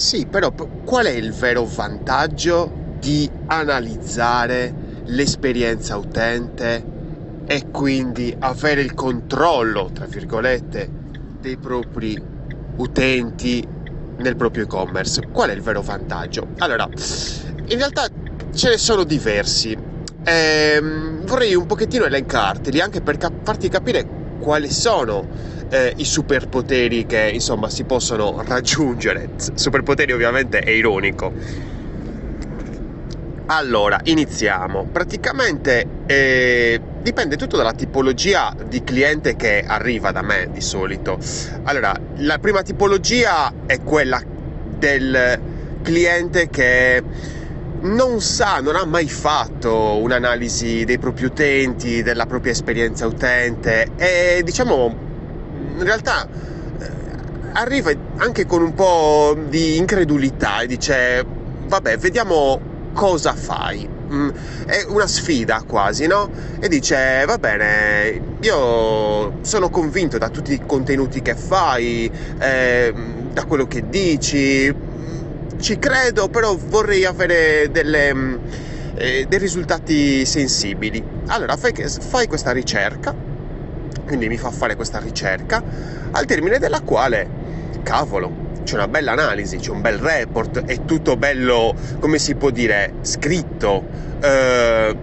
Sì, però qual è il vero vantaggio di analizzare l'esperienza utente e quindi avere il controllo, tra virgolette, dei propri utenti nel proprio e-commerce? Qual è il vero vantaggio? Allora, in realtà ce ne sono diversi. Ehm, vorrei un pochettino elencarteli anche per cap- farti capire quali sono eh, i superpoteri che insomma si possono raggiungere. Superpoteri ovviamente è ironico. Allora, iniziamo. Praticamente eh, dipende tutto dalla tipologia di cliente che arriva da me di solito. Allora, la prima tipologia è quella del cliente che non sa, non ha mai fatto un'analisi dei propri utenti, della propria esperienza utente e diciamo in realtà eh, arriva anche con un po' di incredulità e dice vabbè vediamo cosa fai mm, è una sfida quasi no? e dice va bene io sono convinto da tutti i contenuti che fai eh, da quello che dici ci credo però vorrei avere delle, mm, eh, dei risultati sensibili allora fai, fai questa ricerca quindi mi fa fare questa ricerca, al termine della quale, cavolo, c'è una bella analisi, c'è un bel report, è tutto bello, come si può dire, scritto eh,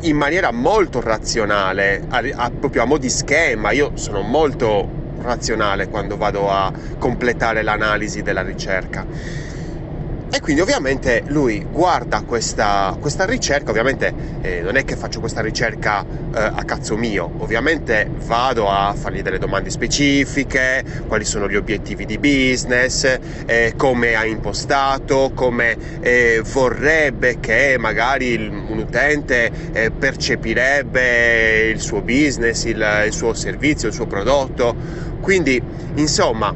in maniera molto razionale, a, a, proprio a mo' di schema. Io sono molto razionale quando vado a completare l'analisi della ricerca e quindi ovviamente lui guarda questa, questa ricerca, ovviamente eh, non è che faccio questa ricerca eh, a cazzo mio, ovviamente vado a fargli delle domande specifiche, quali sono gli obiettivi di business, eh, come ha impostato, come eh, vorrebbe che magari un utente eh, percepirebbe il suo business, il, il suo servizio, il suo prodotto. Quindi, insomma,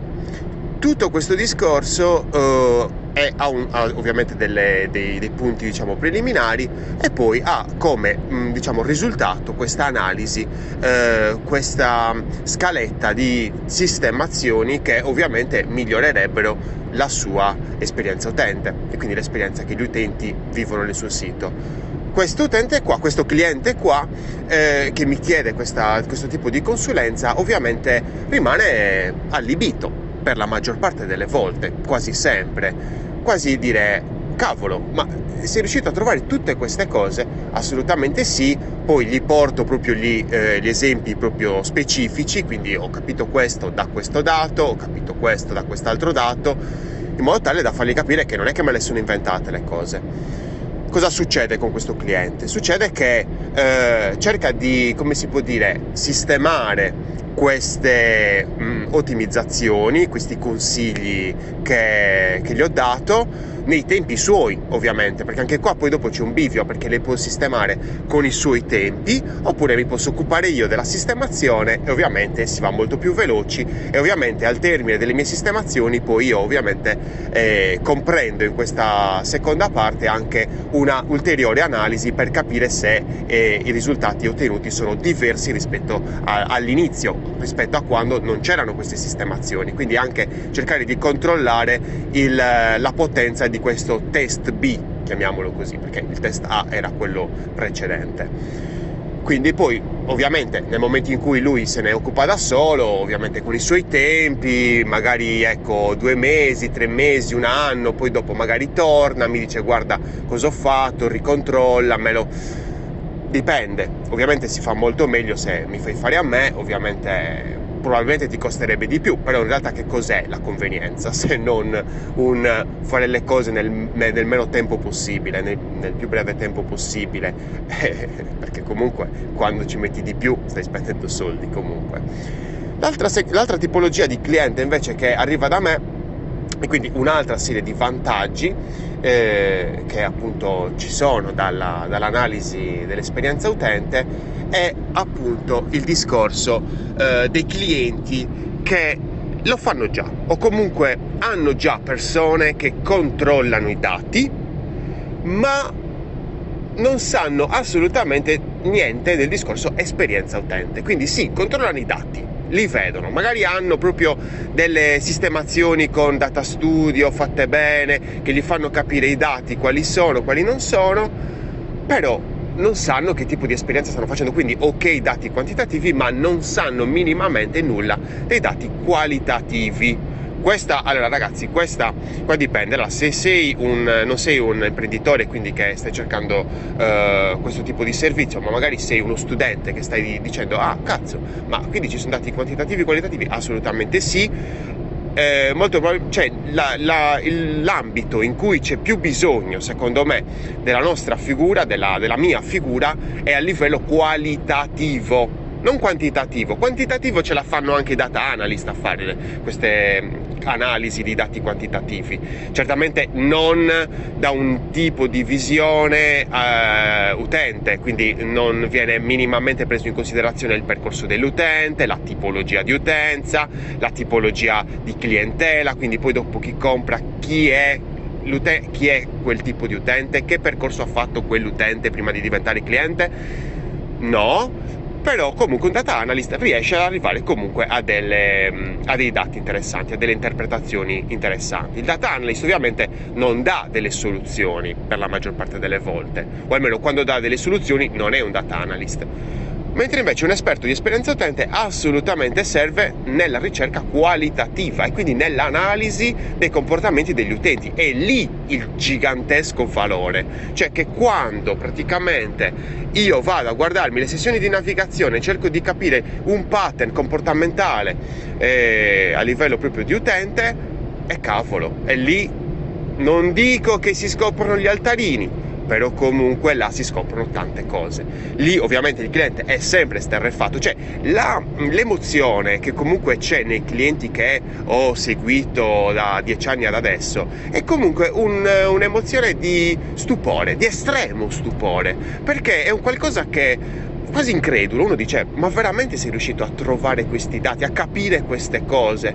tutto questo discorso uh, e ha, un, ha ovviamente delle, dei, dei, punti diciamo, preliminari e poi ha come mm, diciamo, risultato questa analisi, eh, questa scaletta di sistemazioni che ovviamente migliorerebbero la sua esperienza utente e quindi l'esperienza che gli utenti vivono nel suo sito. Questo utente qua, questo cliente qua eh, che mi chiede questa, questo tipo di consulenza ovviamente rimane allibito per la maggior parte delle volte, quasi sempre quasi dire cavolo, ma sei riuscito a trovare tutte queste cose? Assolutamente sì, poi gli porto proprio gli, eh, gli, esempi proprio specifici, quindi ho capito questo da questo dato, ho capito questo da quest'altro dato, in modo tale da fargli capire che non è che me le sono inventate le cose. Cosa succede con questo cliente? Succede che eh, cerca di, come si può dire, sistemare queste mh, mm, ottimizzazioni, questi consigli che, che, gli ho dato nei tempi suoi ovviamente perché anche qua poi dopo c'è un bivio perché le può sistemare con i suoi tempi oppure mi posso occupare io della sistemazione e ovviamente si va molto più veloci e ovviamente al termine delle mie sistemazioni poi io ovviamente eh, comprendo in questa seconda parte anche una ulteriore analisi per capire se eh, i risultati ottenuti sono diversi rispetto a, all'inizio rispetto a quando non c'erano queste sistemazioni, quindi anche cercare di controllare il, la potenza di questo test B, chiamiamolo così, perché il test A era quello precedente. Quindi poi ovviamente nel momento in cui lui se ne occupa da solo, ovviamente con i suoi tempi, magari ecco due mesi, tre mesi, un anno, poi dopo magari torna, mi dice guarda cosa ho fatto, ricontrolla, me lo Dipende, ovviamente si fa molto meglio se mi fai fare a me, ovviamente probabilmente ti costerebbe di più, però in realtà che cos'è la convenienza se non un fare le cose nel, nel meno tempo possibile, nel, nel, più breve tempo possibile, perché comunque quando ci metti di più stai spendendo soldi comunque. L'altra, l'altra tipologia di cliente invece che arriva da me e quindi un'altra serie di vantaggi eh, che appunto ci sono dalla, dall'analisi dell'esperienza utente è appunto il discorso eh, dei clienti che lo fanno già o comunque hanno già persone che controllano i dati ma non sanno assolutamente niente del discorso esperienza utente. Quindi sì controllano i dati li vedono, magari hanno proprio delle sistemazioni con data studio fatte bene, che gli fanno capire i dati quali sono, quali non sono, però non sanno che tipo di esperienza stanno facendo, quindi ok dati quantitativi, ma non sanno minimamente nulla dei dati qualitativi. Questa, allora ragazzi, questa qua dipende, allora, se sei un, non sei un imprenditore quindi che stai cercando uh, questo tipo di servizio, ma magari sei uno studente che stai dicendo ah cazzo, ma quindi ci sono dati quantitativi e qualitativi? Assolutamente sì, eh, molto cioè, la, la, il, l'ambito in cui c'è più bisogno, secondo me, della nostra figura, della, della mia figura, è a livello qualitativo non quantitativo. Quantitativo ce la fanno anche i data analyst a fare queste mm, analisi di dati quantitativi. Certamente non da un tipo di visione uh, utente, quindi non viene minimamente preso in considerazione il percorso dell'utente, la tipologia di utenza, la tipologia di clientela, quindi poi dopo chi compra chi è chi è quel tipo di utente, che percorso ha fatto quell'utente prima di diventare cliente? No, però comunque un data analyst riesce ad arrivare comunque a, delle, mm, a, dei dati interessanti, a delle interpretazioni interessanti. Il data analyst ovviamente non dà delle soluzioni per la maggior parte delle volte, o almeno quando dà delle soluzioni non è un data analyst mentre invece un esperto di esperienza utente assolutamente serve nella ricerca qualitativa e quindi nell'analisi dei comportamenti degli utenti. È lì il gigantesco valore, cioè che quando praticamente io vado a guardarmi le sessioni di navigazione, cerco di capire un pattern comportamentale eh, a livello proprio di utente, è cavolo, è lì. Non dico che si scoprono gli altarini, però comunque là si scoprono tante cose. Lì ovviamente il cliente è sempre sterrefatto, cioè la, l'emozione che comunque c'è nei clienti che ho seguito da dieci anni ad adesso è comunque un, un'emozione di stupore, di estremo stupore, perché è un qualcosa che quasi incredulo, uno dice ma veramente sei riuscito a trovare questi dati, a capire queste cose?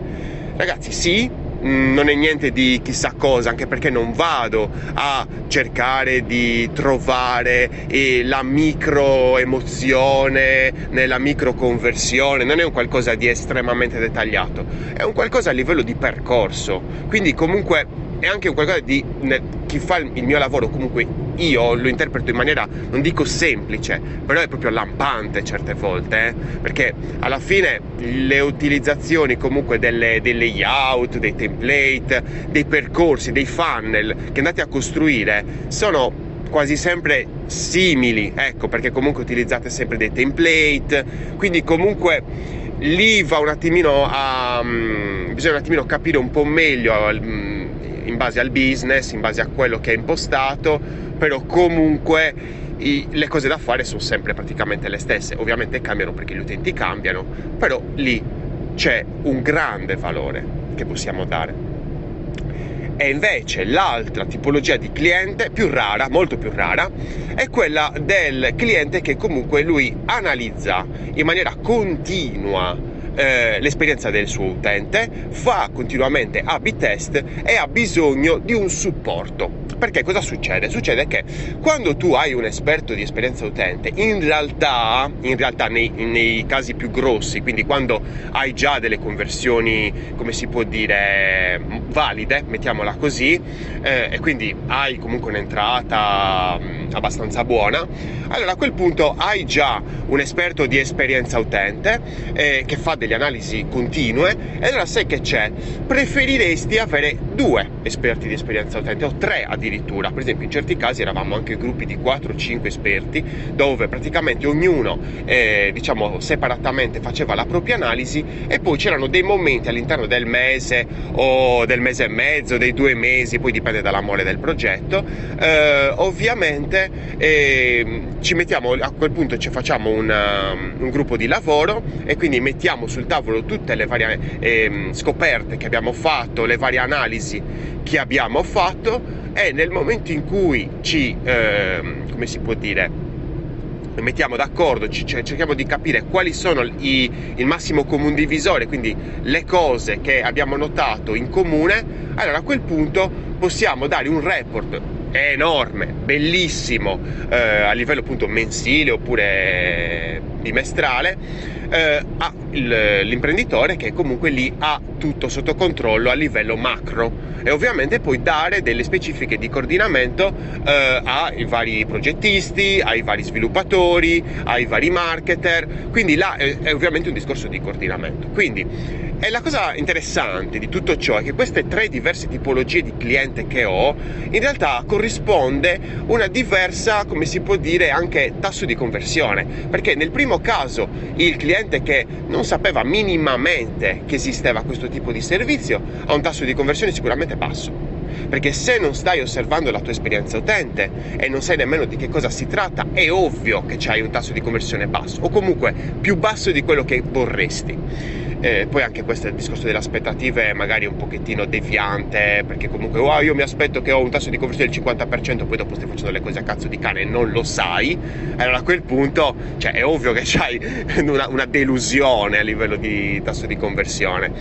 Ragazzi sì, non è niente di chissà cosa, anche perché non vado a cercare di trovare eh, la micro emozione nella micro conversione, non è un qualcosa di estremamente dettagliato, è un qualcosa a livello di percorso. Quindi comunque è anche qualcosa di chi fa il mio lavoro comunque io lo interpreto in maniera non dico semplice però è proprio lampante certe volte eh? perché alla fine le utilizzazioni comunque delle, dei layout dei template dei percorsi dei funnel che andate a costruire sono quasi sempre simili ecco perché comunque utilizzate sempre dei template quindi comunque lì va un attimino a um, bisogna un attimino capire un po' meglio um, in base al business, in base a quello che è impostato, però comunque i, le cose da fare sono sempre praticamente le stesse. Ovviamente cambiano perché gli utenti cambiano, però lì c'è un grande valore che possiamo dare. E invece l'altra tipologia di cliente, più rara, molto più rara, è quella del cliente che comunque lui analizza in maniera continua eh, l'esperienza del suo utente, fa continuamente A-B test e ha bisogno di un supporto. Perché cosa succede? Succede che quando tu hai un esperto di esperienza utente, in realtà, in realtà nei, nei casi più grossi, quindi quando hai già delle conversioni, come si può dire, valide, mettiamola così, eh, e quindi hai comunque un'entrata mm, abbastanza buona, allora a quel punto hai già un esperto di esperienza utente eh, che fa delle analisi continue e allora sai che c'è? Preferiresti avere due esperti di esperienza utente o tre addirittura, per esempio in certi casi eravamo anche gruppi di 4-5 esperti dove praticamente ognuno eh, diciamo separatamente faceva la propria analisi e poi c'erano dei momenti all'interno del mese o del mese e mezzo, dei due mesi, poi dipende dall'amore del progetto, eh, ovviamente eh, ci mettiamo a quel punto ci facciamo un, um, un, gruppo di lavoro e quindi mettiamo sul tavolo tutte le varie eh, scoperte che abbiamo fatto, le varie analisi che abbiamo fatto e nel momento in cui ci, eh, come si può dire, mettiamo d'accordo, cerchiamo di capire quali sono i, il massimo comune divisore, quindi le cose che abbiamo notato in comune, allora a quel punto possiamo dare un report è enorme, bellissimo eh, a livello appunto mensile oppure bimestrale eh, ha il, l'imprenditore che comunque lì ha tutto sotto controllo a livello macro e ovviamente puoi dare delle specifiche di coordinamento eh, ai vari progettisti, ai vari sviluppatori, ai vari marketer, quindi là è, è ovviamente un discorso di coordinamento. Quindi e la cosa interessante di tutto ciò è che queste tre diverse tipologie di cliente che ho, in realtà corrisponde una diversa, come si può dire, anche tasso di conversione. Perché nel primo caso il cliente che non sapeva minimamente che esisteva questo tipo di servizio ha un tasso di conversione sicuramente basso perché se non stai osservando la tua esperienza utente e non sai nemmeno di che cosa si tratta, è ovvio che c'hai un tasso di conversione basso o comunque più basso di quello che vorresti. Eh, poi anche questo è il discorso delle aspettative magari un pochettino deviante perché comunque wow, io mi aspetto che ho un tasso di conversione del 50% poi dopo stai facendo le cose a cazzo di cane e non lo sai. Allora a quel punto cioè, è ovvio che c'hai una, una, delusione a livello di tasso di conversione.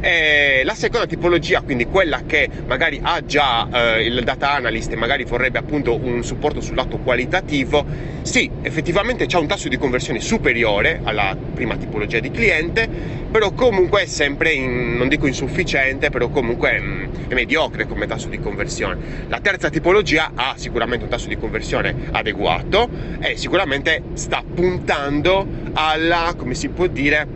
E la seconda tipologia quindi quella che magari ha già eh, il data analyst e magari vorrebbe appunto un supporto sul lato qualitativo sì effettivamente c'è un tasso di conversione superiore alla prima tipologia di cliente però comunque è sempre, in, non dico insufficiente, però comunque mm, è mediocre come tasso di conversione. La terza tipologia ha sicuramente un tasso di conversione adeguato e sicuramente sta puntando alla, come si può dire,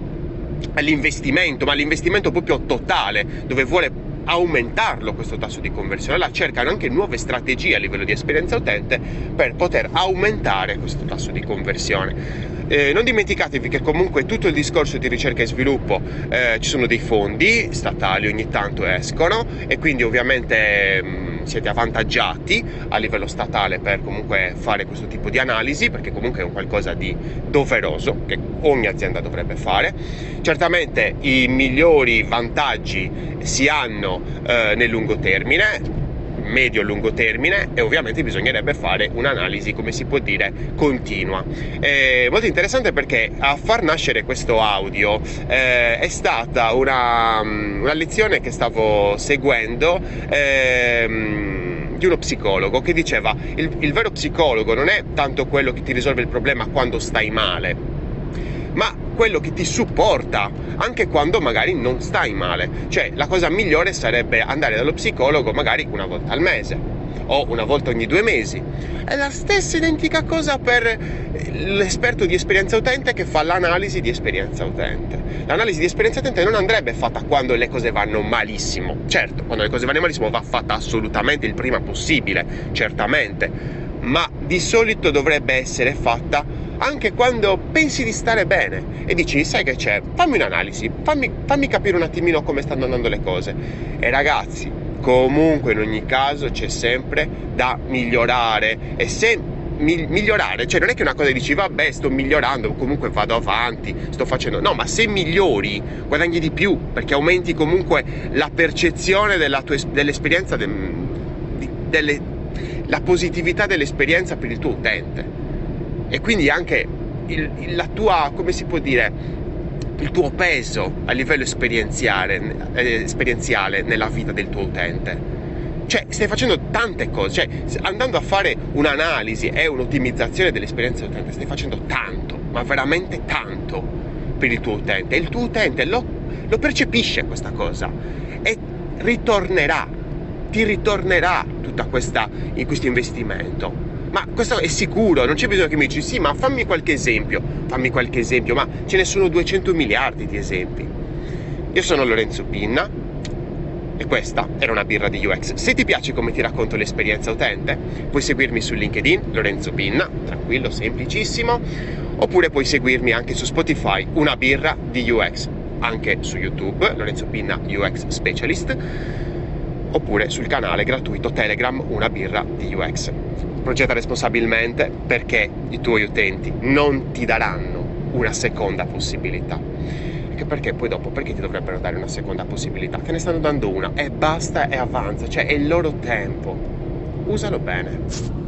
all'investimento, ma l'investimento proprio totale, dove vuole aumentarlo questo tasso di conversione, là cercano anche nuove strategie a livello di esperienza utente per poter aumentare questo tasso di conversione. Eh, non dimenticatevi che comunque tutto il discorso di ricerca e sviluppo eh, ci sono dei fondi statali ogni tanto escono e quindi ovviamente mh, mm, siete avvantaggiati a livello statale per comunque fare questo tipo di analisi perché comunque è un qualcosa di doveroso che ogni azienda dovrebbe fare. Certamente i migliori vantaggi si hanno eh, nel lungo termine medio-lungo termine e ovviamente bisognerebbe fare un'analisi, come si può dire, continua. È molto interessante perché a far nascere questo audio eh, è stata una, mm, una, lezione che stavo seguendo. Eh, di uno psicologo che diceva il, il vero psicologo non è tanto quello che ti risolve il problema quando stai male, ma quello che ti supporta anche quando magari non stai male. Cioè, la cosa migliore sarebbe andare dallo psicologo magari una volta al mese o una volta ogni due mesi. È la stessa identica cosa per l'esperto di esperienza utente che fa l'analisi di esperienza utente. L'analisi di esperienza utente non andrebbe fatta quando le cose vanno malissimo. Certo, quando le cose vanno malissimo va fatta assolutamente il prima possibile, certamente, ma di solito dovrebbe essere fatta anche quando pensi di stare bene e dici sai che c'è, fammi un'analisi, fammi, fammi capire un attimino come stanno andando le cose. E ragazzi, comunque in ogni caso c'è sempre da migliorare e se migliorare, cioè non è che una cosa dici vabbè sto migliorando, comunque vado avanti, sto facendo, no, ma se migliori guadagni di più perché aumenti comunque la percezione della tua, dell'esperienza, de, delle, la positività dell'esperienza per il tuo utente e quindi anche il, la tua, come si può dire, il tuo peso a livello esperienziale, eh, esperienziale nella vita del tuo utente. Cioè, stai facendo tante cose, cioè, andando a fare un'analisi e un'ottimizzazione dell'esperienza utente, stai facendo tanto, ma veramente tanto per il tuo utente. E il tuo utente lo, lo percepisce questa cosa e ritornerà, ti ritornerà in questo investimento ma questo è sicuro, non c'è bisogno che mi dici sì, ma fammi qualche esempio, fammi qualche esempio, ma ce ne sono 200 miliardi di esempi. Io sono Lorenzo Pinna e questa era una birra di UX. Se ti piace come ti racconto l'esperienza utente, puoi seguirmi su LinkedIn, Lorenzo Pinna, tranquillo, semplicissimo, oppure puoi seguirmi anche su Spotify, una birra di UX, anche su YouTube, Lorenzo Pinna UX Specialist, oppure sul canale gratuito Telegram, una birra di UX progetta responsabilmente perché i tuoi utenti non ti daranno una seconda possibilità. Anche perché poi dopo, perché ti dovrebbero dare una seconda possibilità? Te ne stanno dando una e basta e avanza, cioè è il loro tempo. Usalo bene.